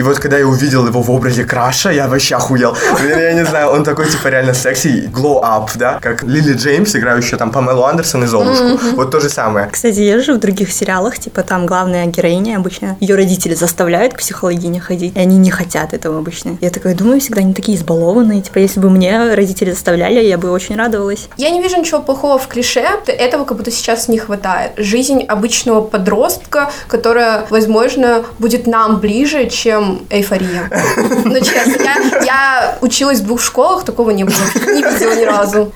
И вот когда я увидел его в образе Краша, я вообще охуел. Я не знаю, он такой, типа, реально секси, glow up, да, как Лили Джеймс, играющая там Памелу Андерсон и Золушку. Mm-hmm. Вот то же самое. Кстати, я же в других сериалах, типа, там главная героиня обычно, ее родители заставляют к психологине ходить, и они не хотят этого обычно. Я такая думаю, всегда они такие избалованные. Типа, если бы мне родители заставляли, я бы очень радовалась. Я не вижу ничего плохого в клише, этого как будто сейчас не хватает. Жизнь обычного подростка, которая, возможно, будет нам ближе, чем эйфория. Ну, честно, я, я училась в двух школах, такого не было. Не видела ни разу.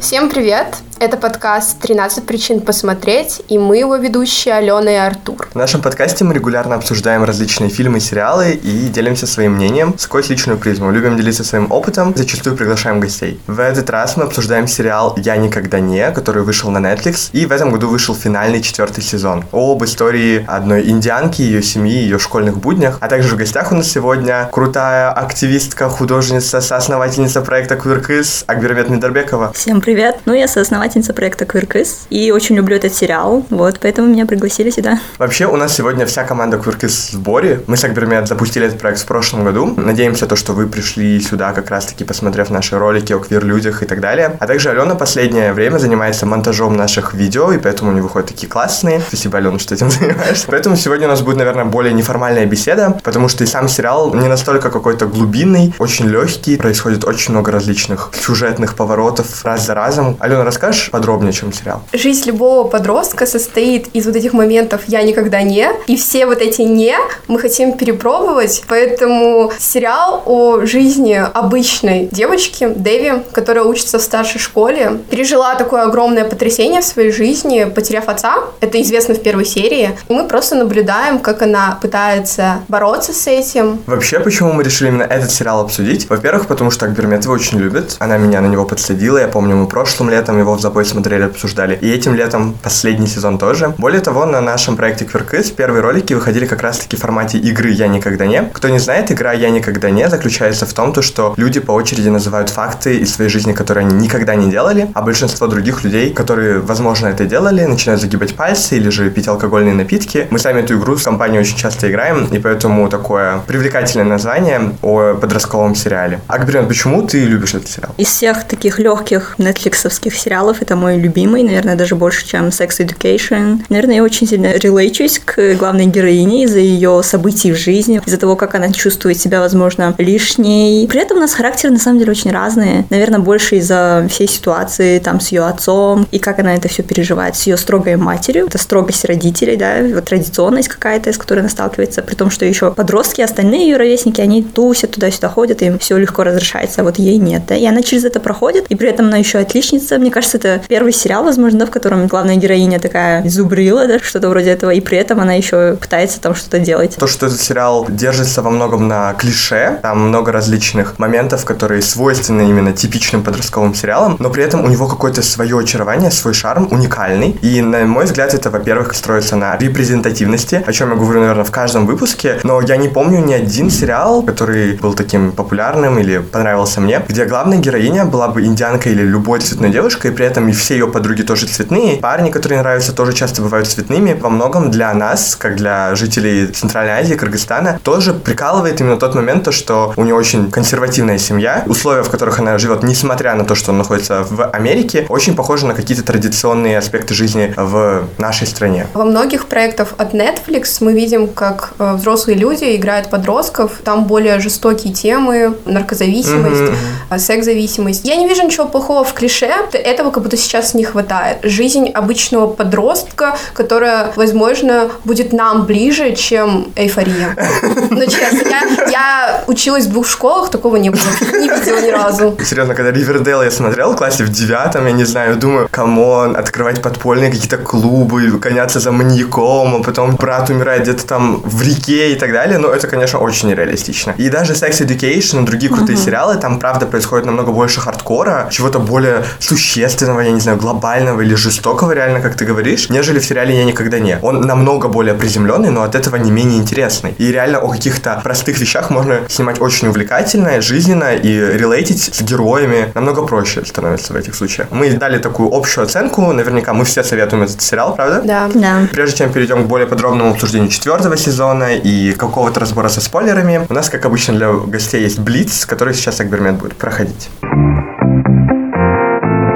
Всем привет! Это подкаст «13 причин посмотреть», и мы его ведущие Алена и Артур. В нашем подкасте мы регулярно обсуждаем различные фильмы и сериалы и делимся своим мнением сквозь личную призму. Любим делиться своим опытом, зачастую приглашаем гостей. В этот раз мы обсуждаем сериал «Я никогда не», который вышел на Netflix, и в этом году вышел финальный четвертый сезон. Об истории одной индианки, ее семьи, ее школьных буднях, а также в гостях у нас сегодня крутая активистка, художница, соосновательница проекта Квиркыс Акбервет Мидарбекова. Всем привет! Ну, я соосновательница основательница проекта Queerkiss, и очень люблю этот сериал, вот, поэтому меня пригласили сюда. Вообще, у нас сегодня вся команда Queerkiss в сборе. Мы с Акбермет запустили этот проект в прошлом году. Надеемся, то, что вы пришли сюда как раз-таки посмотрев наши ролики о квир-людях и так далее. А также Алена последнее время занимается монтажом наших видео, и поэтому они выходят такие классные. Спасибо, Алена, что этим занимаешься. Поэтому сегодня у нас будет, наверное, более неформальная беседа, потому что и сам сериал не настолько какой-то глубинный, очень легкий, происходит очень много различных сюжетных поворотов раз за разом. Алена, расскажешь, подробнее, чем сериал? Жизнь любого подростка состоит из вот этих моментов «я никогда не», и все вот эти «не» мы хотим перепробовать, поэтому сериал о жизни обычной девочки, Дэви, которая учится в старшей школе, пережила такое огромное потрясение в своей жизни, потеряв отца, это известно в первой серии, и мы просто наблюдаем, как она пытается бороться с этим. Вообще, почему мы решили именно этот сериал обсудить? Во-первых, потому что Акбермет его очень любит, она меня на него подсадила, я помню, мы прошлым летом его в тобой смотрели, обсуждали. И этим летом последний сезон тоже. Более того, на нашем проекте Quirkiz первые ролики выходили как раз-таки в формате игры «Я никогда не». Кто не знает, игра «Я никогда не» заключается в том, то, что люди по очереди называют факты из своей жизни, которые они никогда не делали, а большинство других людей, которые, возможно, это делали, начинают загибать пальцы или же пить алкогольные напитки. Мы сами эту игру в компании очень часто играем, и поэтому такое привлекательное название о подростковом сериале. Акберен, почему ты любишь этот сериал? Из всех таких легких нетфликсовских сериалов это мой любимый, наверное, даже больше, чем Sex Education. Наверное, я очень сильно релейчусь к главной героине из-за ее событий в жизни, из-за того, как она чувствует себя, возможно, лишней. При этом у нас характеры, на самом деле, очень разные. Наверное, больше из-за всей ситуации там с ее отцом и как она это все переживает, с ее строгой матерью. Это строгость родителей, да, вот традиционность какая-то, с которой она сталкивается, при том, что еще подростки, остальные ее ровесники, они тусят туда-сюда ходят, им все легко разрешается, а вот ей нет, да, и она через это проходит, и при этом она еще отличница. Мне кажется, это первый сериал, возможно, в котором главная героиня такая зубрила, да, что-то вроде этого, и при этом она еще пытается там что-то делать. То, что этот сериал держится во многом на клише, там много различных моментов, которые свойственны именно типичным подростковым сериалам, но при этом у него какое-то свое очарование, свой шарм уникальный. И, на мой взгляд, это, во-первых, строится на репрезентативности, о чем я говорю, наверное, в каждом выпуске, но я не помню ни один сериал, который был таким популярным или понравился мне, где главная героиня была бы индианкой или любой цветной девушкой, и при этом и все ее подруги тоже цветные. Парни, которые нравятся, тоже часто бывают цветными. Во многом для нас, как для жителей Центральной Азии, Кыргызстана, тоже прикалывает именно тот момент, то, что у нее очень консервативная семья. Условия, в которых она живет, несмотря на то, что он находится в Америке, очень похожи на какие-то традиционные аспекты жизни в нашей стране. Во многих проектах от Netflix мы видим, как э, взрослые люди играют подростков. Там более жестокие темы, наркозависимость, mm-hmm. секс-зависимость. Я не вижу ничего плохого в клише. Этого как будто сейчас не хватает. Жизнь обычного подростка, которая, возможно, будет нам ближе, чем эйфория. Но честно, я, я училась в двух школах, такого не было. Не видела ни разу. Серьезно, когда Ривердейл я смотрел в классе в девятом, я не знаю, думаю, come on, открывать подпольные какие-то клубы, гоняться за маньяком, а потом брат умирает где-то там в реке и так далее, но это, конечно, очень нереалистично. И даже Sex Education и другие крутые uh-huh. сериалы, там, правда, происходит намного больше хардкора, чего-то более существенного серьезного, я не знаю, глобального или жестокого, реально, как ты говоришь, нежели в сериале «Я никогда не». Он намного более приземленный, но от этого не менее интересный. И реально о каких-то простых вещах можно снимать очень увлекательно, жизненно и релейтить с героями намного проще становится в этих случаях. Мы дали такую общую оценку, наверняка мы все советуем этот сериал, правда? Да. Да. Прежде чем перейдем к более подробному обсуждению четвертого сезона и какого-то разбора со спойлерами, у нас, как обычно, для гостей есть Блиц, который сейчас Акбермет будет проходить.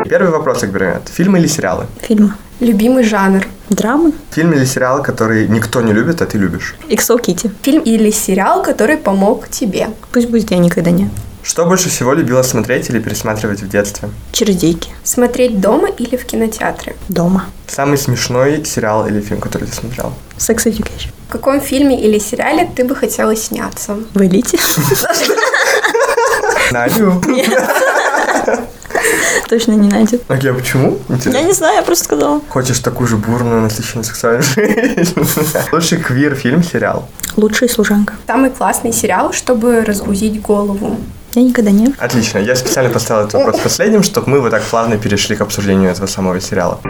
Первый вопрос, Акбермет. Фильмы или сериалы? Фильм. Любимый жанр. Драмы. Фильм или сериал, который никто не любит, а ты любишь? Иксо Кити. Фильм или сериал, который помог тебе. Пусть будет я никогда не. Что больше всего любила смотреть или пересматривать в детстве? Чародейки. Смотреть дома или в кинотеатре. Дома. Самый смешной сериал или фильм, который ты смотрел? Sex Education. В каком фильме или сериале ты бы хотела сняться? В элите? Надю. Точно не найдет. А почему? Я Интересно. не знаю, я просто сказала. Хочешь такую же бурную, насыщенную сексуальную жизнь? Лучший квир-фильм, сериал. Лучшая служанка. Самый классный сериал, чтобы разгрузить голову. Я никогда не. Отлично. Я специально поставил этот вопрос последним, чтобы мы вот так плавно перешли к обсуждению этого самого сериала.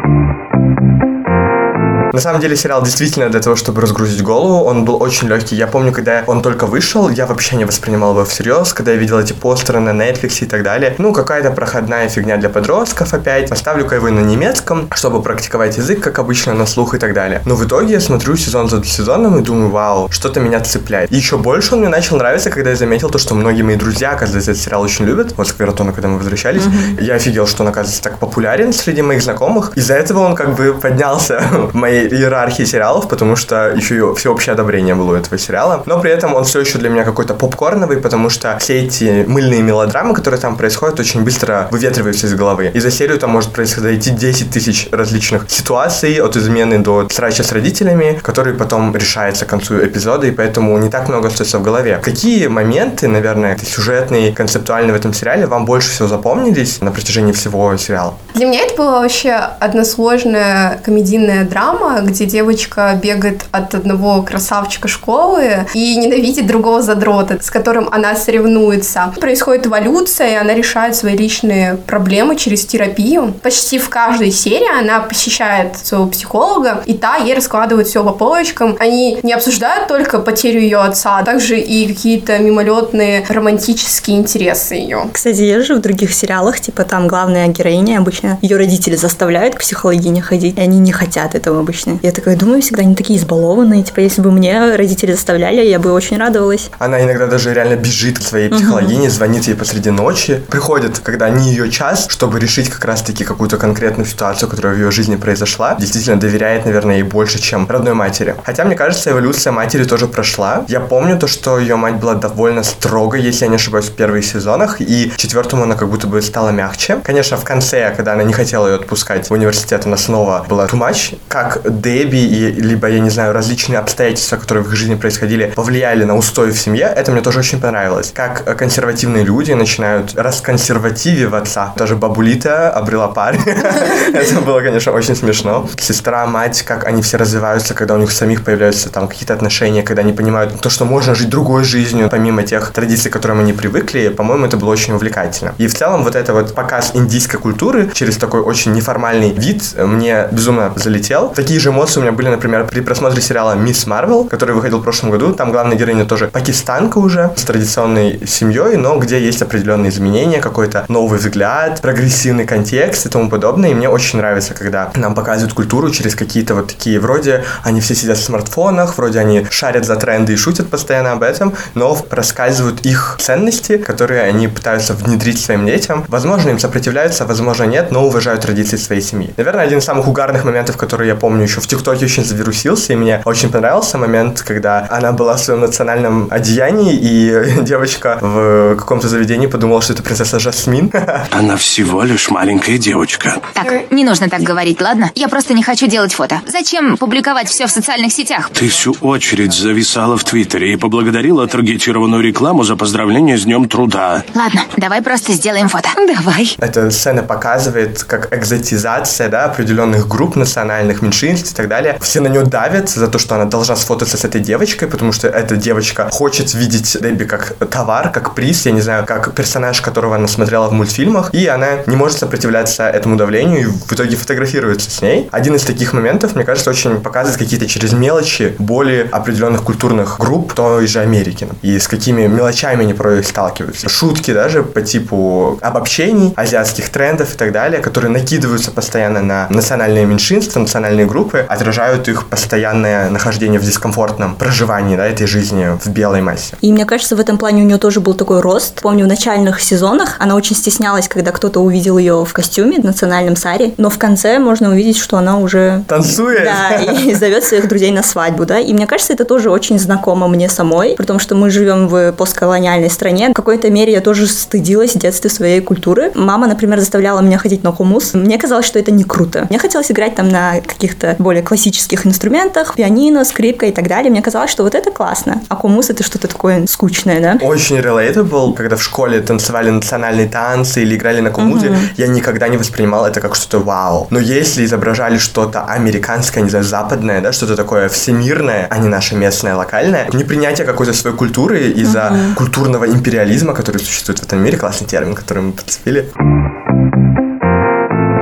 На самом деле сериал действительно для того, чтобы разгрузить голову, он был очень легкий. Я помню, когда он только вышел, я вообще не воспринимал его всерьез, когда я видел эти постеры на Netflix и так далее. Ну, какая-то проходная фигня для подростков опять. Поставлю-ка его на немецком, чтобы практиковать язык, как обычно, на слух и так далее. Но в итоге я смотрю сезон за сезоном и думаю, вау, что-то меня цепляет. И еще больше он мне начал нравиться, когда я заметил то, что многие мои друзья, оказывается, этот сериал очень любят. Вот с Квертона, когда мы возвращались, я офигел, что он, оказывается, так популярен среди моих знакомых. Из-за этого он как бы поднялся в моей иерархии сериалов, потому что еще и всеобщее одобрение было у этого сериала. Но при этом он все еще для меня какой-то попкорновый, потому что все эти мыльные мелодрамы, которые там происходят, очень быстро выветриваются из головы. И за серию там может происходить 10 тысяч различных ситуаций, от измены до срача с родителями, которые потом решаются к концу эпизода, и поэтому не так много остается в голове. Какие моменты, наверное, сюжетные, концептуальные в этом сериале вам больше всего запомнились на протяжении всего сериала? Для меня это была вообще односложная комедийная драма, где девочка бегает от одного красавчика школы и ненавидит другого задрота, с которым она соревнуется. Происходит эволюция, и она решает свои личные проблемы через терапию. Почти в каждой серии она посещает своего психолога, и та ей раскладывает все по полочкам. Они не обсуждают только потерю ее отца, а также и какие-то мимолетные романтические интересы ее. Кстати, я же в других сериалах, типа там главная героиня, обычно ее родители заставляют к психологине ходить, и они не хотят этого обычно. Я такая думаю, всегда они такие избалованные. Типа, если бы мне родители заставляли, я бы очень радовалась. Она иногда даже реально бежит к своей психологине, звонит ей посреди ночи. Приходит, когда не ее час, чтобы решить как раз-таки какую-то конкретную ситуацию, которая в ее жизни произошла. Действительно доверяет, наверное, ей больше, чем родной матери. Хотя, мне кажется, эволюция матери тоже прошла. Я помню то, что ее мать была довольно строгой, если я не ошибаюсь, в первых сезонах, и в четвертом она как будто бы стала мягче. Конечно, в конце, когда она не хотела ее отпускать в университет, она снова была too much. Как Дебби и либо, я не знаю, различные обстоятельства, которые в их жизни происходили, повлияли на устой в семье, это мне тоже очень понравилось. Как э, консервативные люди начинают расконсерватививаться. Даже бабулита обрела парня. Это было, конечно, очень смешно. Сестра, мать, как они все развиваются, когда у них самих появляются там какие-то отношения, когда они понимают то, что можно жить другой жизнью, помимо тех традиций, к которым они привыкли. По-моему, это было очень увлекательно. И в целом вот это вот показ индийской культуры через такой очень неформальный вид мне безумно залетел. Такие же эмоции у меня были, например, при просмотре сериала «Мисс Марвел», который выходил в прошлом году. Там главная героиня тоже пакистанка уже, с традиционной семьей, но где есть определенные изменения, какой-то новый взгляд, прогрессивный контекст и тому подобное. И мне очень нравится, когда нам показывают культуру через какие-то вот такие, вроде они все сидят в смартфонах, вроде они шарят за тренды и шутят постоянно об этом, но рассказывают их ценности, которые они пытаются внедрить своим детям. Возможно, им сопротивляются, возможно, нет, но уважают традиции своей семьи. Наверное, один из самых угарных моментов, которые я помню еще в ТикТоке очень завирусился, и мне очень понравился момент, когда она была в своем национальном одеянии, и девочка в каком-то заведении подумала, что это принцесса Жасмин. Она всего лишь маленькая девочка. Так, не нужно так говорить, ладно? Я просто не хочу делать фото. Зачем публиковать все в социальных сетях? Ты всю очередь зависала в Твиттере и поблагодарила таргетированную рекламу за поздравление с Днем Труда. Ладно, давай просто сделаем фото. Давай. Эта сцена показывает, как экзотизация да, определенных групп национальных меньшинств меньшинств и так далее. Все на нее давят за то, что она должна сфотаться с этой девочкой, потому что эта девочка хочет видеть Дебби как товар, как приз, я не знаю, как персонаж, которого она смотрела в мультфильмах, и она не может сопротивляться этому давлению и в итоге фотографируется с ней. Один из таких моментов, мне кажется, очень показывает какие-то через мелочи боли определенных культурных групп той же Америки. И с какими мелочами они порой сталкиваются. Шутки даже по типу обобщений, азиатских трендов и так далее, которые накидываются постоянно на национальные меньшинства, национальные группы, отражают их постоянное нахождение в дискомфортном проживании да, этой жизни в белой массе. И мне кажется, в этом плане у нее тоже был такой рост. Помню, в начальных сезонах она очень стеснялась, когда кто-то увидел ее в костюме в национальном саре, но в конце можно увидеть, что она уже... Танцует! Да, и зовет своих друзей на свадьбу, да, и мне кажется, это тоже очень знакомо мне самой, при том, что мы живем в постколониальной стране. В какой-то мере я тоже стыдилась в детстве своей культуры. Мама, например, заставляла меня ходить на хумус. Мне казалось, что это не круто. Мне хотелось играть там на каких-то более классических инструментах, пианино, скрипка и так далее. Мне казалось, что вот это классно. А хумус это что-то такое скучное, да? Очень relatable, когда в школе танцевали национальные танцы или играли на кумузе, угу. я никогда не воспринимал это как что-то вау. Но если изображали что-то американское, не знаю, западное, да, что-то такое всемирное, а не наше местное, локальное, непринятие какой-то своей культуры из-за угу. культурного империализма, который существует в этом мире, классный термин, который мы подцепили.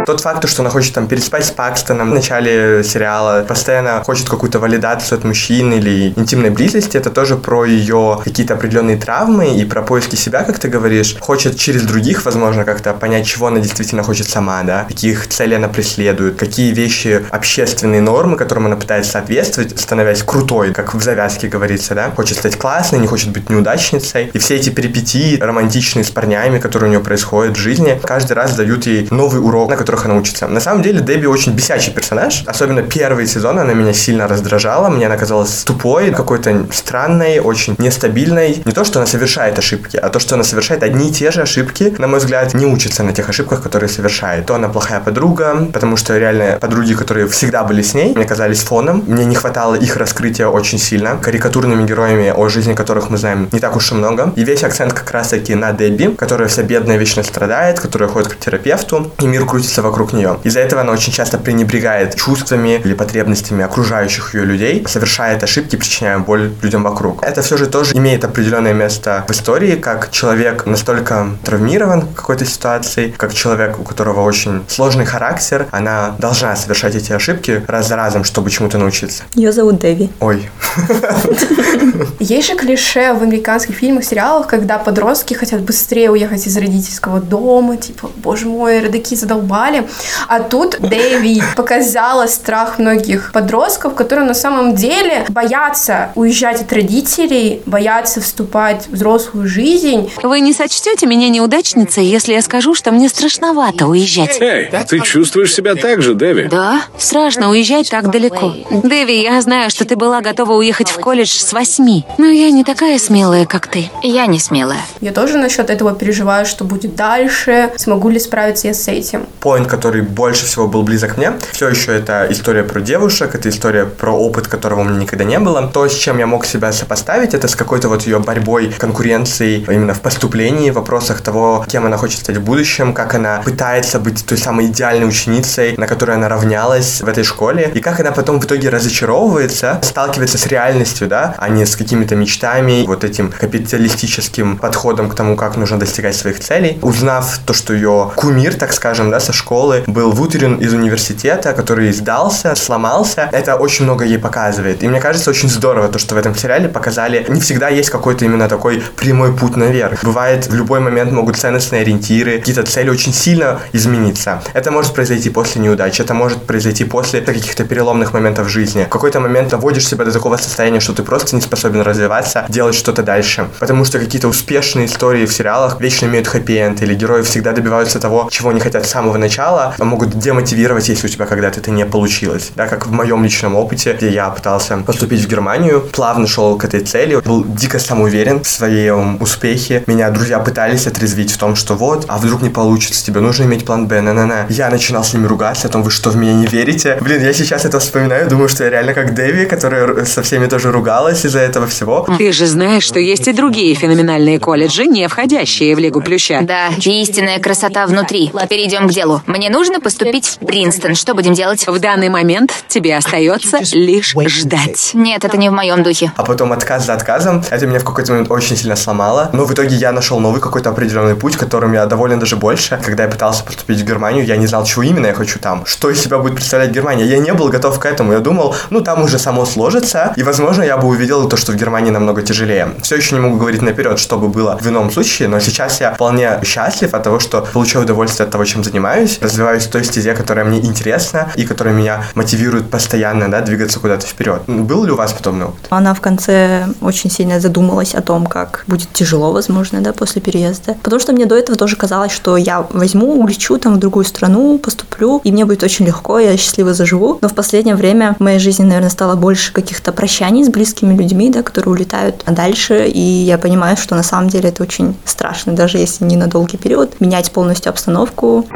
Тот факт, что она хочет там переспать с Пакстоном в начале сериала, постоянно хочет какую-то валидацию от мужчин или интимной близости, это тоже про ее какие-то определенные травмы и про поиски себя, как ты говоришь. Хочет через других, возможно, как-то понять, чего она действительно хочет сама, да, каких целей она преследует, какие вещи, общественные нормы, которым она пытается соответствовать, становясь крутой, как в завязке говорится, да. Хочет стать классной, не хочет быть неудачницей. И все эти перипетии романтичные с парнями, которые у нее происходят в жизни, каждый раз дают ей новый урок, на который которых она учится. На самом деле Дебби очень бесячий персонаж. Особенно первый сезон она меня сильно раздражала. Мне она казалась тупой, какой-то странной, очень нестабильной. Не то, что она совершает ошибки, а то, что она совершает одни и те же ошибки, на мой взгляд, не учится на тех ошибках, которые совершает. То она плохая подруга, потому что реально подруги, которые всегда были с ней, мне казались фоном. Мне не хватало их раскрытия очень сильно. Карикатурными героями, о жизни которых мы знаем не так уж и много. И весь акцент как раз-таки на Дебби, которая вся бедная, вечно страдает, которая ходит к терапевту, и мир крутится вокруг нее. Из-за этого она очень часто пренебрегает чувствами или потребностями окружающих ее людей, совершает ошибки, причиняя боль людям вокруг. Это все же тоже имеет определенное место в истории, как человек настолько травмирован в какой-то ситуации, как человек, у которого очень сложный характер, она должна совершать эти ошибки раз за разом, чтобы чему-то научиться. Ее зовут Дэви. Ой. Есть же клише в американских фильмах, сериалах, когда подростки хотят быстрее уехать из родительского дома, типа, боже мой, родаки задолбали, далее. А тут Дэви показала страх многих подростков, которые на самом деле боятся уезжать от родителей, боятся вступать в взрослую жизнь. Вы не сочтете меня неудачницей, если я скажу, что мне страшновато уезжать? Эй, ты чувствуешь себя так же, Дэви? Да, страшно уезжать так далеко. Дэви, я знаю, что ты была готова уехать в колледж с восьми, но я не такая смелая, как ты. Я не смелая. Я тоже насчет этого переживаю, что будет дальше, смогу ли справиться я с этим. Point поинт, который больше всего был близок мне. Все еще это история про девушек, это история про опыт, которого у меня никогда не было. То, с чем я мог себя сопоставить, это с какой-то вот ее борьбой, конкуренцией именно в поступлении, в вопросах того, кем она хочет стать в будущем, как она пытается быть той самой идеальной ученицей, на которой она равнялась в этой школе, и как она потом в итоге разочаровывается, сталкивается с реальностью, да, а не с какими-то мечтами, вот этим капиталистическим подходом к тому, как нужно достигать своих целей. Узнав то, что ее кумир, так скажем, да, со школы, школы, был вытерен из университета, который сдался, сломался. Это очень много ей показывает. И мне кажется, очень здорово то, что в этом сериале показали. Не всегда есть какой-то именно такой прямой путь наверх. Бывает, в любой момент могут ценностные ориентиры, какие-то цели очень сильно измениться. Это может произойти после неудачи, это может произойти после каких-то переломных моментов в жизни. В какой-то момент доводишь себя до такого состояния, что ты просто не способен развиваться, делать что-то дальше. Потому что какие-то успешные истории в сериалах вечно имеют хэппи-энд, или герои всегда добиваются того, чего они хотят с самого начала, начала могут демотивировать, если у тебя когда-то это не получилось. Да, как в моем личном опыте, где я пытался поступить в Германию, плавно шел к этой цели, был дико самоуверен в своем успехе. Меня друзья пытались отрезвить в том, что вот, а вдруг не получится, тебе нужно иметь план Б, на на на Я начинал с ними ругаться о том, вы что, в меня не верите? Блин, я сейчас это вспоминаю, думаю, что я реально как Дэви, которая со всеми тоже ругалась из-за этого всего. Ты же знаешь, что есть и другие феноменальные колледжи, не входящие в Лигу Плюща. Да, истинная красота внутри. Перейдем к делу. Мне нужно поступить в Принстон. Что будем делать? В данный момент тебе остается лишь ждать. Нет, это не в моем духе. А потом отказ за отказом. Это меня в какой-то момент очень сильно сломало. Но в итоге я нашел новый какой-то определенный путь, которым я доволен даже больше. Когда я пытался поступить в Германию, я не знал, чего именно я хочу там. Что из себя будет представлять Германия. Я не был готов к этому. Я думал, ну там уже само сложится. И, возможно, я бы увидел то, что в Германии намного тяжелее. Все еще не могу говорить наперед, что бы было в ином случае, но сейчас я вполне счастлив от того, что получаю удовольствие от того, чем занимаюсь, развиваюсь в той стезе, которая мне интересна и которая меня мотивирует постоянно да, двигаться куда-то вперед. Был ли у вас подобный опыт? Она в конце очень сильно задумалась о том, как будет тяжело, возможно, да, после переезда. Потому что мне до этого тоже казалось, что я возьму, улечу там в другую страну, поступлю, и мне будет очень легко, я счастливо заживу. Но в последнее время в моей жизни, наверное, стало больше каких-то прощаний с близкими людьми, да, которые улетают дальше, и я понимаю, что на самом деле это очень страшно, даже если не на долгий период, менять полностью обстановку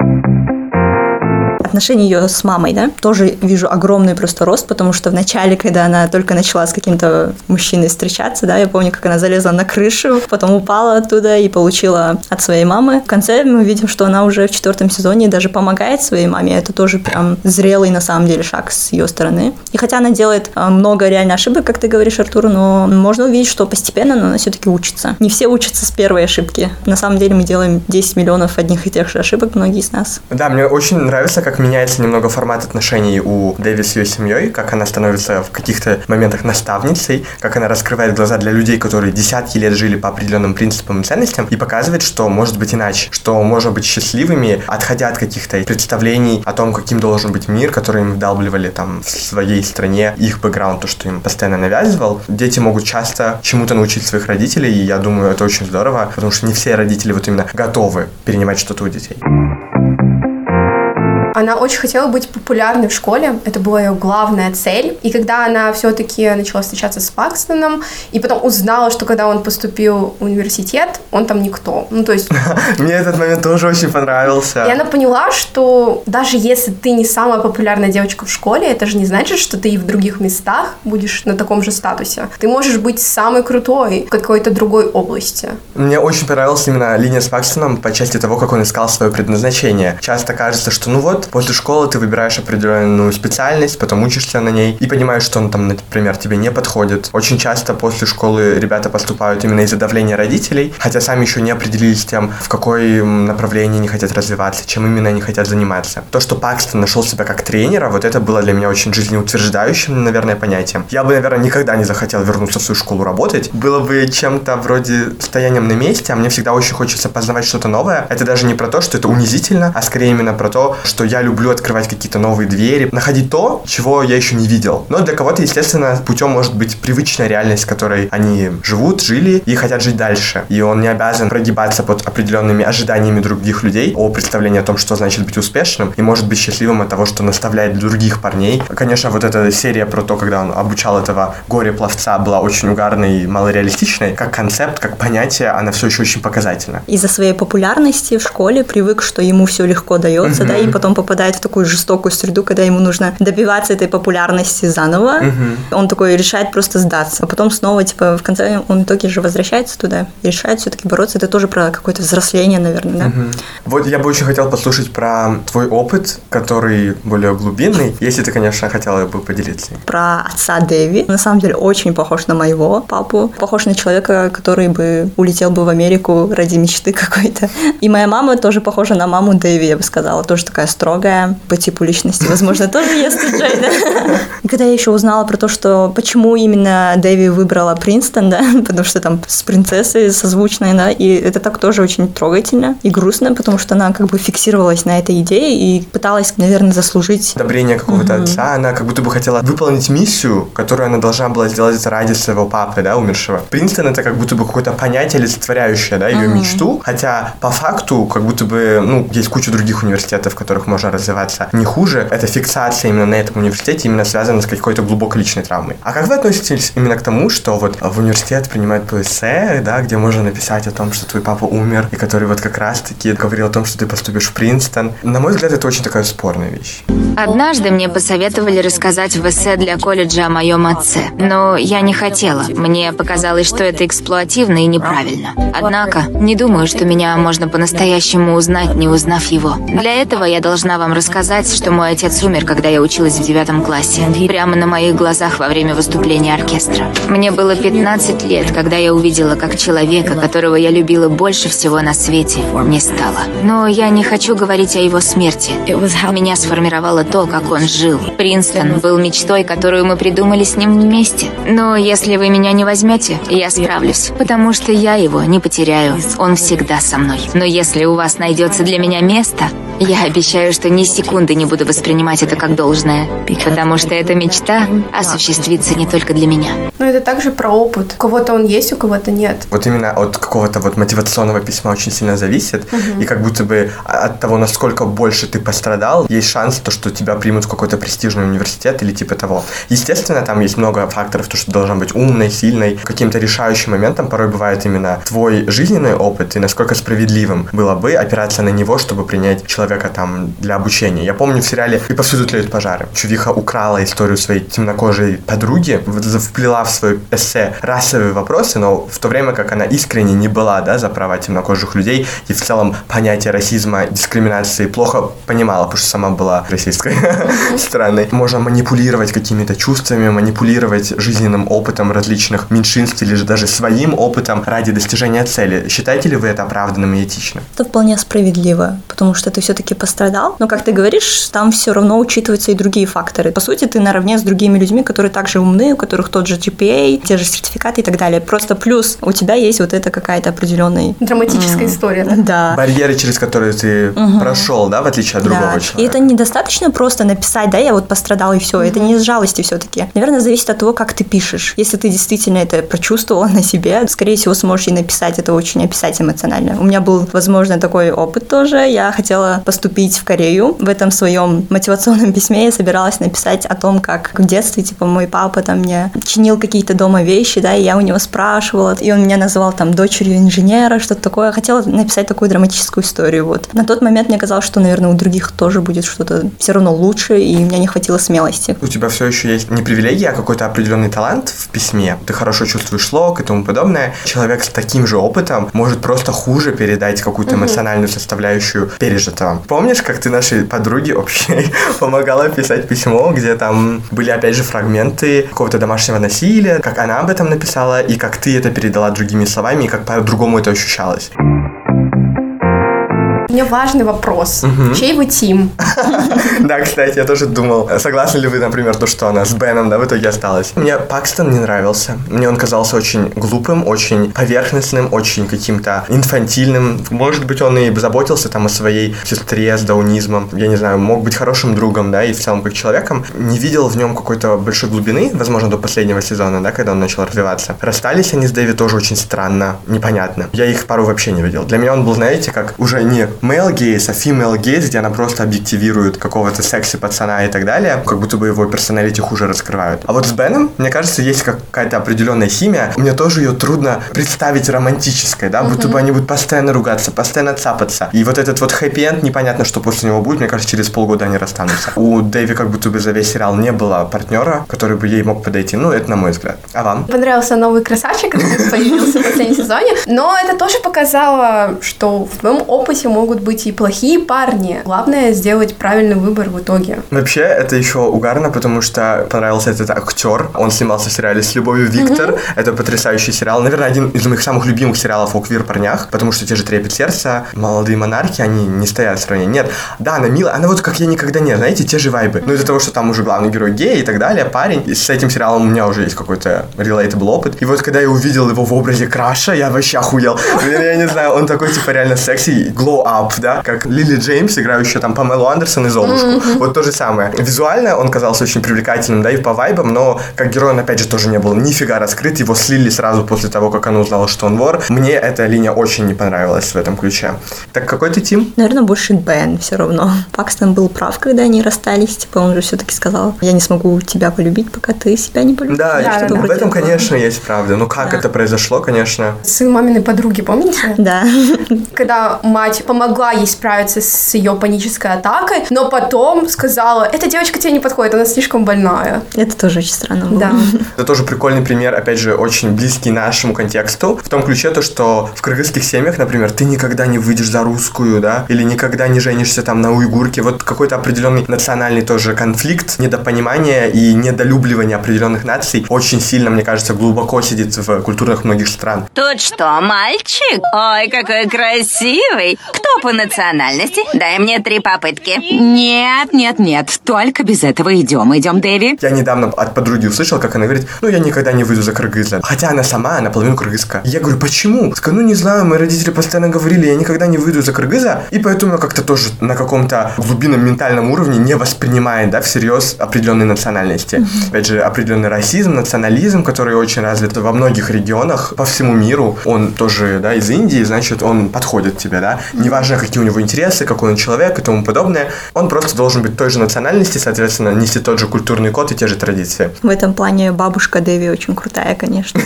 Thank you. Отношения ее с мамой, да, тоже вижу огромный просто рост, потому что в начале, когда она только начала с каким-то мужчиной встречаться, да, я помню, как она залезла на крышу, потом упала оттуда и получила от своей мамы. В конце мы видим, что она уже в четвертом сезоне даже помогает своей маме. Это тоже прям зрелый на самом деле шаг с ее стороны. И хотя она делает а, много реально ошибок, как ты говоришь, Артур, но можно увидеть, что постепенно но она все-таки учится. Не все учатся с первой ошибки. На самом деле мы делаем 10 миллионов одних и тех же ошибок, многие из нас. Да, мне очень нравится, меняется немного формат отношений у Дэви с ее семьей, как она становится в каких-то моментах наставницей, как она раскрывает глаза для людей, которые десятки лет жили по определенным принципам и ценностям, и показывает, что может быть иначе, что можно быть счастливыми, отходя от каких-то представлений о том, каким должен быть мир, который им вдалбливали там в своей стране, их бэкграунд, то, что им постоянно навязывал. Дети могут часто чему-то научить своих родителей, и я думаю, это очень здорово, потому что не все родители вот именно готовы перенимать что-то у детей. Она очень хотела быть популярной в школе, это была ее главная цель. И когда она все-таки начала встречаться с Пакстоном, и потом узнала, что когда он поступил в университет, он там никто. Ну, то есть... Мне этот момент тоже очень понравился. И она поняла, что даже если ты не самая популярная девочка в школе, это же не значит, что ты и в других местах будешь на таком же статусе. Ты можешь быть самой крутой в какой-то другой области. Мне очень понравилась именно линия с Пакстоном по части того, как он искал свое предназначение. Часто кажется, что ну вот, После школы ты выбираешь определенную специальность, потом учишься на ней и понимаешь, что он там, например, тебе не подходит. Очень часто после школы ребята поступают именно из-за давления родителей, хотя сами еще не определились тем, в какое направлении они хотят развиваться, чем именно они хотят заниматься. То, что Пакстон нашел себя как тренера, вот это было для меня очень жизнеутверждающим, наверное, понятием. Я бы, наверное, никогда не захотел вернуться в свою школу работать. Было бы чем-то вроде стоянием на месте, а мне всегда очень хочется познавать что-то новое. Это даже не про то, что это унизительно, а скорее именно про то, что я люблю открывать какие-то новые двери, находить то, чего я еще не видел. Но для кого-то, естественно, путем может быть привычная реальность, в которой они живут, жили и хотят жить дальше. И он не обязан прогибаться под определенными ожиданиями других людей о представлении о том, что значит быть успешным, и может быть счастливым от того, что наставляет других парней. Конечно, вот эта серия про то, когда он обучал этого горе-пловца, была очень угарной и малореалистичной. Как концепт, как понятие, она все еще очень показательна. Из-за своей популярности в школе привык, что ему все легко дается, да, и потом попадает в такую жестокую среду, когда ему нужно добиваться этой популярности заново. Угу. Он такой решает просто сдаться. А потом снова, типа, в конце он в итоге же возвращается туда и решает все-таки бороться. Это тоже про какое-то взросление, наверное, да? Угу. Вот я бы очень хотел послушать про твой опыт, который более глубинный, если ты, конечно, хотела бы поделиться. Про отца Дэви. На самом деле очень похож на моего папу. Похож на человека, который бы улетел бы в Америку ради мечты какой-то. И моя мама тоже похожа на маму Дэви, я бы сказала. Тоже такая строгая другая по типу личности, возможно, тоже ест Джей, да? И когда я еще узнала про то, что почему именно Дэви выбрала Принстон, да, потому что там с принцессой созвучной, да, и это так тоже очень трогательно и грустно, потому что она как бы фиксировалась на этой идее и пыталась, наверное, заслужить... Одобрение какого-то угу. отца, она как будто бы хотела выполнить миссию, которую она должна была сделать ради своего папы, да, умершего. Принстон это как будто бы какое-то понятие, олицетворяющее, да, ее угу. мечту, хотя по факту как будто бы, ну, есть куча других университетов, в которых можно можно развиваться не хуже. Эта фиксация именно на этом университете именно связана с какой-то глубокой личной травмой. А как вы относитесь именно к тому, что вот в университет принимают эссе, да, где можно написать о том, что твой папа умер, и который вот как раз-таки говорил о том, что ты поступишь в Принстон. На мой взгляд, это очень такая спорная вещь. Однажды мне посоветовали рассказать в эссе для колледжа о моем отце. Но я не хотела. Мне показалось, что это эксплуативно и неправильно. Однако, не думаю, что меня можно по-настоящему узнать, не узнав его. Для этого я должна вам рассказать, что мой отец умер, когда я училась в девятом классе. Прямо на моих глазах во время выступления оркестра. Мне было 15 лет, когда я увидела, как человека, которого я любила больше всего на свете, не стало. Но я не хочу говорить о его смерти. Меня сформировало то, как он жил. Принстон был мечтой, которую мы придумали с ним вместе. Но если вы меня не возьмете, я справлюсь, потому что я его не потеряю. Он всегда со мной. Но если у вас найдется для меня место, я обещаю, что ни секунды не буду воспринимать это как должное, потому что эта мечта осуществится не только для меня. Но это также про опыт. У кого-то он есть, у кого-то нет. Вот именно от какого-то вот мотивационного письма очень сильно зависит, Мгм. и как будто бы от того, насколько больше ты пострадал, есть шанс, то, что тебя примут в какой-то престижный университет или типа того. Естественно, там есть много факторов, то, что должна быть умной, сильной. Каким-то решающим моментом порой бывает именно твой жизненный опыт и насколько справедливым было бы опираться на него, чтобы принять человека там для обучения. Я помню в сериале «И повсюду тлеют пожары». Чувиха украла историю своей темнокожей подруги, вплела в свое эссе расовые вопросы, но в то время как она искренне не была да, за права темнокожих людей и в целом понятие расизма, дискриминации плохо понимала, потому что сама была российской страны. Можно манипулировать какими-то чувствами, манипулировать жизненным опытом различных меньшинств или же даже своим опытом ради достижения цели. Считаете ли вы это оправданным и этичным? Это вполне справедливо, потому что ты все-таки пострадал. Но, как ты говоришь, там все равно учитываются и другие факторы. По сути, ты наравне с другими людьми, которые также умны, у которых тот же GPA, те же сертификаты и так далее. Просто плюс у тебя есть вот это какая-то определенная... Драматическая история, да? Да. Барьеры, через которые ты Мгм. прошел, да, в отличие от другого Да. человека. И это недостаточно просто написать, да, я вот пострадал и все. Это не из жалости все-таки. Наверное, зависит от того, как ты пишешь. Если ты действительно это прочувствовал на себе, скорее всего, сможешь и написать это очень описать эмоционально. У меня был, возможно, такой опыт тоже. Я хотела поступить в Корею. В этом своем мотивационном письме я собиралась написать о том, как в детстве, типа, мой папа там мне чинил какие-то дома вещи, да, и я у него спрашивала, и он меня называл там дочерью инженера, что-то такое. Хотела написать такую драматическую историю, вот. На тот момент мне казалось, что, наверное, у других тоже будет что-то все равно лучше, и у меня не хватило смелости. У тебя все еще есть не привилегия, а какой-то определенный талант в письме. Ты хорошо чувствуешь слог и тому подобное. Человек с таким же опытом может просто хуже передать какую-то эмоциональную составляющую пережитого. Помнишь, как ты нашей подруге общей помогала писать письмо, где там были опять же фрагменты какого-то домашнего насилия, как она об этом написала, и как ты это передала другими словами, и как по-другому это ощущалось? Меня важный вопрос. Мгм. Чей вы тим? Да, кстати, я тоже думал, согласны ли вы, например, то, что она с Беном, да, в итоге осталась. Мне Пакстон не нравился. Мне он казался очень глупым, очень поверхностным, очень каким-то инфантильным. Может быть, он и заботился там о своей сестре с даунизмом. Я не знаю, мог быть хорошим другом, да, и в целом как человеком. Не видел в нем какой-то большой глубины, возможно, до последнего сезона, да, когда он начал развиваться. Расстались они с Дэви тоже очень странно, непонятно. Я их пару вообще не видел. Для меня он был, знаете, как уже не male gaze, а female gaze, где она просто объективирует какого-то секси пацана и так далее, как будто бы его персоналити хуже раскрывают. А вот с Беном, мне кажется, есть какая-то определенная химия. Мне тоже ее трудно представить романтической, да, будто бы они будут постоянно ругаться, постоянно цапаться. И вот этот вот хэппи-энд, непонятно, что после него будет, мне кажется, через полгода они расстанутся. У Дэви как будто бы за весь сериал не было партнера, который бы ей мог подойти. Ну, это на мой взгляд. А вам? Понравился новый красавчик, который появился в последнем сезоне. Но это тоже показало, что в твоем опыте могут быть и плохие парни. Главное сделать правильный выбор в итоге. Вообще, это еще угарно, потому что понравился этот актер. Он снимался в сериале «С любовью, Виктор». Это потрясающий сериал. Наверное, один из моих самых любимых сериалов о квир-парнях, потому что те же «Трепет сердца», «Молодые монархи», они не стоят в сравнении. Нет, да, она милая, она вот как я никогда не, знаете, те же вайбы. Ну, из-за того, что там уже главный герой гей и так далее, парень. И с этим сериалом у меня уже есть какой-то relatable опыт. И вот когда я увидел его в образе Краша, я вообще охуел. Блин, Я не знаю, он такой, типа, реально секси, glow up. Up, да, как Лили Джеймс, играющая там Памелу Андерсон и Золушку. Mm-hmm. Вот то же самое. Визуально он казался очень привлекательным, да, и по вайбам, но как герой он, опять же, тоже не был нифига раскрыт, его слили сразу после того, как она узнала, что он вор. Мне эта линия очень не понравилась в этом ключе. Так какой ты тим? Наверное, больше Бен все равно. Пакстон был прав, когда они расстались, типа он же все-таки сказал, я не смогу тебя полюбить, пока ты себя не полюбишь. Да, да, да, да. в этом, конечно, есть правда. Ну как да. это произошло, конечно. Сын маминой подруги, помните? Да. Когда мать помогла ей справиться с ее панической атакой, но потом сказала, эта девочка тебе не подходит, она слишком больная. Это тоже очень странно было. Да. Это тоже прикольный пример, опять же, очень близкий нашему контексту. В том ключе то, что в кыргызских семьях, например, ты никогда не выйдешь за русскую, да, или никогда не женишься там на уйгурке. Вот какой-то определенный национальный тоже конфликт, недопонимание и недолюбливание определенных наций очень сильно, мне кажется, глубоко сидит в культурах многих стран. Тут что, мальчик? Ой, какой красивый. Кто по национальности? Дай мне три попытки. Нет, нет, нет, только без этого идем. Идем, Дэви. Я недавно от подруги услышал, как она говорит, ну я никогда не выйду за кыргыза. Хотя она сама, она половину кыргызка. Я говорю, почему? Скажу, ну не знаю, мои родители постоянно говорили, я никогда не выйду за кыргыза, и поэтому как-то тоже на каком-то глубинном ментальном уровне не воспринимает, да, всерьез определенные национальности. Mm-hmm. Опять же, определенный расизм, национализм, который очень развит во многих регионах по всему миру. Он тоже, да, из Индии, значит, он подходит тебе, да. Mm-hmm. Неважно, какие у него интересы, какой он человек и тому подобное, он просто должен быть той же национальности, соответственно, нести тот же культурный код и те же традиции. В этом плане бабушка Дэви очень крутая, конечно.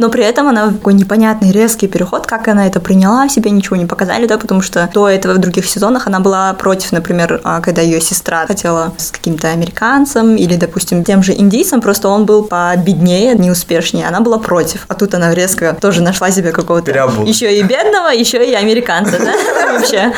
Но при этом она такой непонятный резкий переход, как она это приняла, себе ничего не показали, да, потому что до этого в других сезонах она была против, например, а, когда ее сестра хотела с каким-то американцем или, допустим, тем же индийцем, просто он был победнее, неуспешнее, она была против. А тут она резко тоже нашла себе какого-то еще и бедного, еще и американца, да, вообще.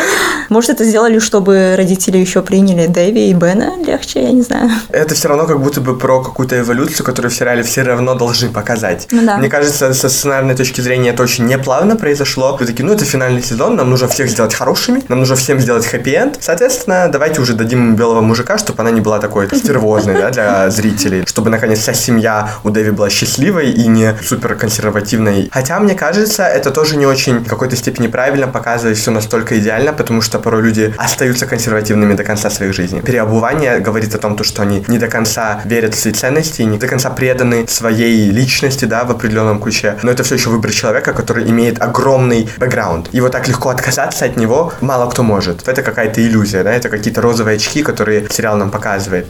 Может, это сделали, чтобы родители еще приняли Дэви и Бена легче, я не знаю. Это все равно как будто бы про какую-то эволюцию, которую в сериале все равно должны показать. Ну, да. Мне кажется, со сценарной точки зрения это очень неплавно произошло. Вы такие, ну это финальный сезон, нам нужно всех сделать хорошими, нам нужно всем сделать хэппи-энд. Соответственно, давайте уже дадим им белого мужика, чтобы она не была такой стервозной, да, для зрителей. Чтобы, наконец, вся семья у Дэви была счастливой и не супер консервативной. Хотя, мне кажется, это тоже не очень в какой-то степени правильно показывать все настолько идеально, потому что порой люди остаются консервативными до конца своих жизней. Переобувание говорит о том, то, что они не до конца верят в свои ценности, не до конца преданы своей личности, да, в определенном ключе. Но это все еще выбор человека, который имеет огромный бэкграунд. И вот так легко отказаться от него мало кто может. Это какая-то иллюзия, да, это какие-то розовые очки, которые сериал нам показывает.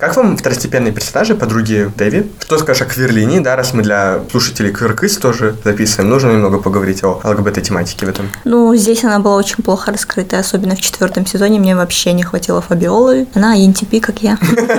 Как вам второстепенные персонажи, подруги Дэви? Что скажешь о квирлинии, да, раз мы для слушателей квиркыс тоже записываем, нужно немного поговорить о ЛГБТ-тематике в этом. Ну, здесь она была очень плохо раскрыта, особенно в четвертом сезоне мне вообще не хватило Фабиолы. Она INTP, как я.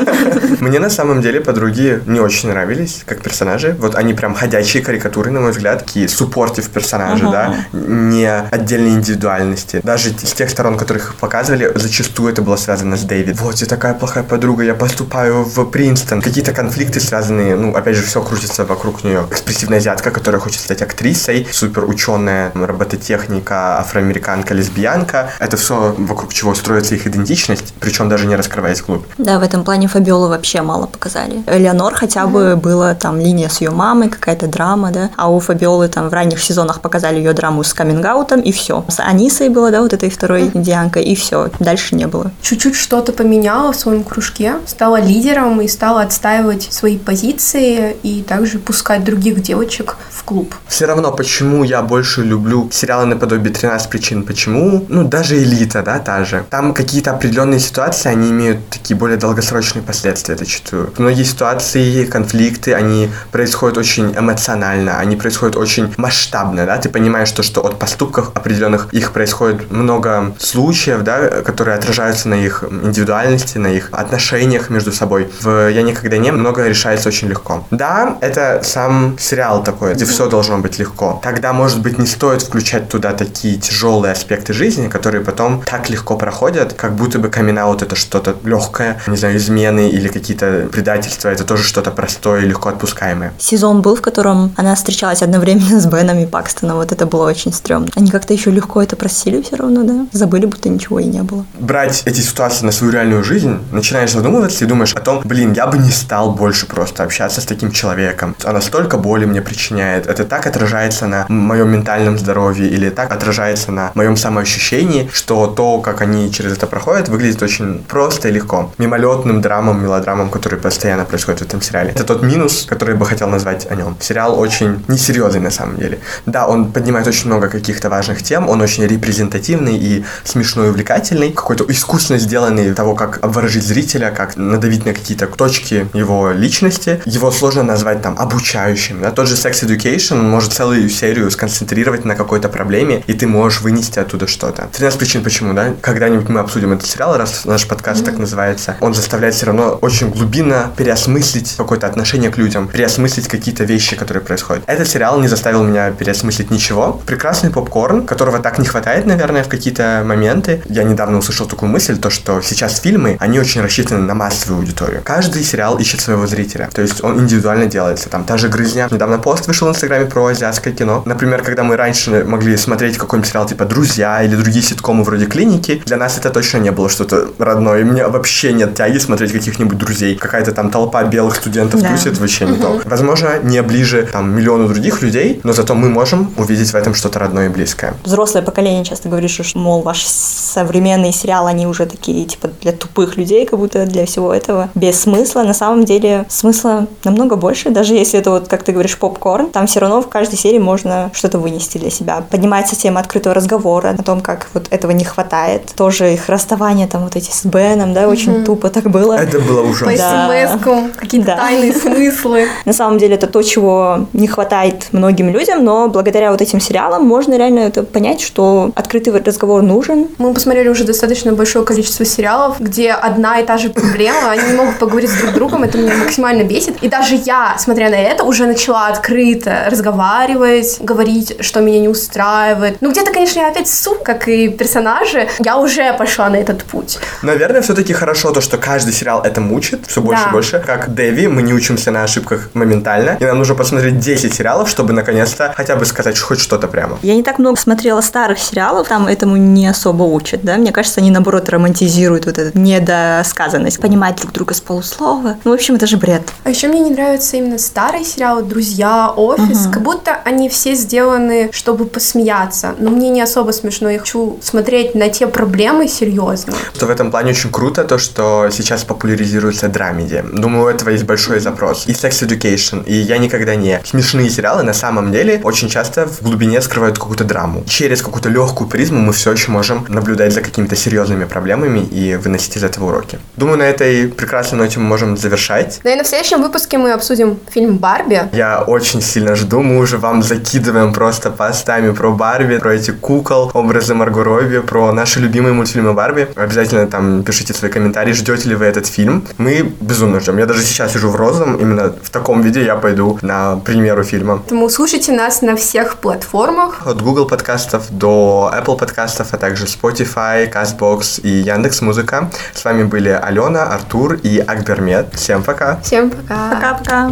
Мне на самом деле подруги не очень нравились как персонажи. Вот они прям ходячие карикатуры, на мой взгляд, такие суппортив персонажи, да, не отдельные индивидуальности. Даже с тех сторон, которых их показывали, зачастую это было связано с Дэвид. Вот, я такая плохая подруга, я поступаю поступаю в Принстон. Какие-то конфликты связанные, ну, опять же, все крутится вокруг нее. Экспрессивная азиатка, которая хочет стать актрисой, супер ученая, робототехника, афроамериканка, лесбиянка. Это все вокруг чего строится их идентичность, причем даже не раскрываясь вглубь. Да, в этом плане Фабиолы вообще мало показали. Элеонор хотя бы mm-hmm. была там линия с ее мамой, какая-то драма, да. А у Фабиолы там в ранних сезонах показали ее драму с каминг и все. С Анисой было, да, вот этой второй mm-hmm. индианкой, и все. Дальше не было. Чуть-чуть что-то поменяла в своем кружке, стала лидером и стала отстаивать свои позиции и также пускать других девочек в клуб. Все равно, почему я больше люблю сериалы наподобие 13 причин, почему, ну, даже элита, да, та же. Там какие-то определенные ситуации, они имеют такие более долгосрочные последствия зачастую. Многие ситуации, конфликты, они происходят очень эмоционально, они происходят очень масштабно, да, ты понимаешь то, что от поступков определенных их происходит много случаев, да, которые отражаются на их индивидуальности, на их отношениях между между собой. В «Я никогда не» много решается очень легко. Да, это сам сериал такой, где все должно быть легко. Тогда, может быть, не стоит включать туда такие тяжелые аспекты жизни, которые потом так легко проходят, как будто бы камин это что-то легкое, не знаю, измены или какие-то предательства, это тоже что-то простое и легко отпускаемое. Сезон был, в котором она встречалась одновременно с Беном и Пакстоном, вот это было очень стрёмно. Они как-то еще легко это просили все равно, да? Забыли, будто ничего и не было. Брать эти ситуации на свою реальную жизнь, начинаешь задумываться и думать, думаешь о том, блин, я бы не стал больше просто общаться с таким человеком. Она столько боли мне причиняет. Это так отражается на моем ментальном здоровье или так отражается на моем самоощущении, что то, как они через это проходят, выглядит очень просто и легко. Мимолетным драмам, мелодрамам, которые постоянно происходят в этом сериале. Это тот минус, который я бы хотел назвать о нем. Сериал очень несерьезный на самом деле. Да, он поднимает очень много каких-то важных тем, он очень репрезентативный и смешной увлекательный, какой-то искусственно сделанный того, как обворожить зрителя, как надавить на какие-то точки его личности. Его сложно назвать там обучающим. Да? Тот же Sex Education может целую серию сконцентрировать на какой-то проблеме, и ты можешь вынести оттуда что-то. 13 причин почему, да? Когда-нибудь мы обсудим этот сериал, раз наш подкаст mm-hmm. так называется. Он заставляет все равно очень глубинно переосмыслить какое-то отношение к людям, переосмыслить какие-то вещи, которые происходят. Этот сериал не заставил меня переосмыслить ничего. Прекрасный попкорн, которого так не хватает, наверное, в какие-то моменты. Я недавно услышал такую мысль, то, что сейчас фильмы, они очень рассчитаны на массовую аудиторию. Каждый сериал ищет своего зрителя. То есть он индивидуально делается. Там та же «Грызня». Недавно пост вышел в Инстаграме про азиатское кино. Например, когда мы раньше могли смотреть какой-нибудь сериал типа «Друзья» или другие ситкомы вроде «Клиники», для нас это точно не было что-то родное. И мне вообще нет тяги смотреть каких-нибудь друзей. Какая-то там толпа белых студентов да. тусит, вообще не то. Возможно, не ближе там миллиону других людей, но зато мы можем увидеть в этом что-то родное и близкое. Взрослое поколение часто говорит, что, мол, ваш современные сериалы, они уже такие, типа, для тупых людей, как будто для всего этого, без смысла. На самом деле смысла намного больше, даже если это вот, как ты говоришь, попкорн, там все равно в каждой серии можно что-то вынести для себя. Поднимается тема открытого разговора о том, как вот этого не хватает. Тоже их расставание там вот эти с Беном, да, очень mm-hmm. тупо так было. Это было ужасно. По смс какие-то да. тайные смыслы. На самом деле это то, чего не хватает многим людям, но благодаря вот этим сериалам можно реально это понять, что открытый разговор нужен. Мы посмотрели уже достаточно большое количество сериалов, где одна и та же проблема, они не могут поговорить с друг другом, это меня максимально бесит. И даже я, смотря на это, уже начала открыто разговаривать, говорить, что меня не устраивает. Ну, где-то, конечно, я опять суп, как и персонажи, я уже пошла на этот путь. Наверное, все-таки хорошо то, что каждый сериал это мучит все больше да. и больше. Как Дэви, мы не учимся на ошибках моментально, и нам нужно посмотреть 10 сериалов, чтобы наконец-то хотя бы сказать хоть что-то прямо. Я не так много смотрела старых сериалов, там этому не особо учат, да, мне кажется, они наоборот романтизируют вот эту недосказанность, понимать друг друга с полуслова. Ну, в общем, это же бред. А еще мне не нравятся именно старые сериалы, «Друзья», «Офис», угу. как будто они все сделаны, чтобы посмеяться, но мне не особо смешно, я хочу смотреть на те проблемы серьезно. Что в этом плане очень круто, то, что сейчас популяризируется драмеди. Думаю, у этого есть большой запрос. И Sex Education, и Я никогда не. Смешные сериалы на самом деле очень часто в глубине скрывают какую-то драму. Через какую-то легкую призму мы все еще можем наблюдать за какими-то серьезными проблемами и выносить из этого уроки. Думаю, на этой прекрасной ноте мы можем завершать. Ну и на следующем выпуске мы обсудим фильм «Барби». Я очень сильно жду, мы уже вам закидываем просто постами про Барби, про эти кукол, образы Марго Робби, про наши любимые мультфильмы Барби. Обязательно там пишите свои комментарии, ждете ли вы этот фильм. Мы безумно ждем. Я даже сейчас сижу в розовом, именно в таком виде я пойду на премьеру фильма. Поэтому слушайте нас на всех платформах. От Google подкастов до Apple подкастов, а также Spotify, CastBox и Яндекс Музыка. С вами были Алена, Артур и Акбермет. Всем пока. Всем пока. Пока-пока.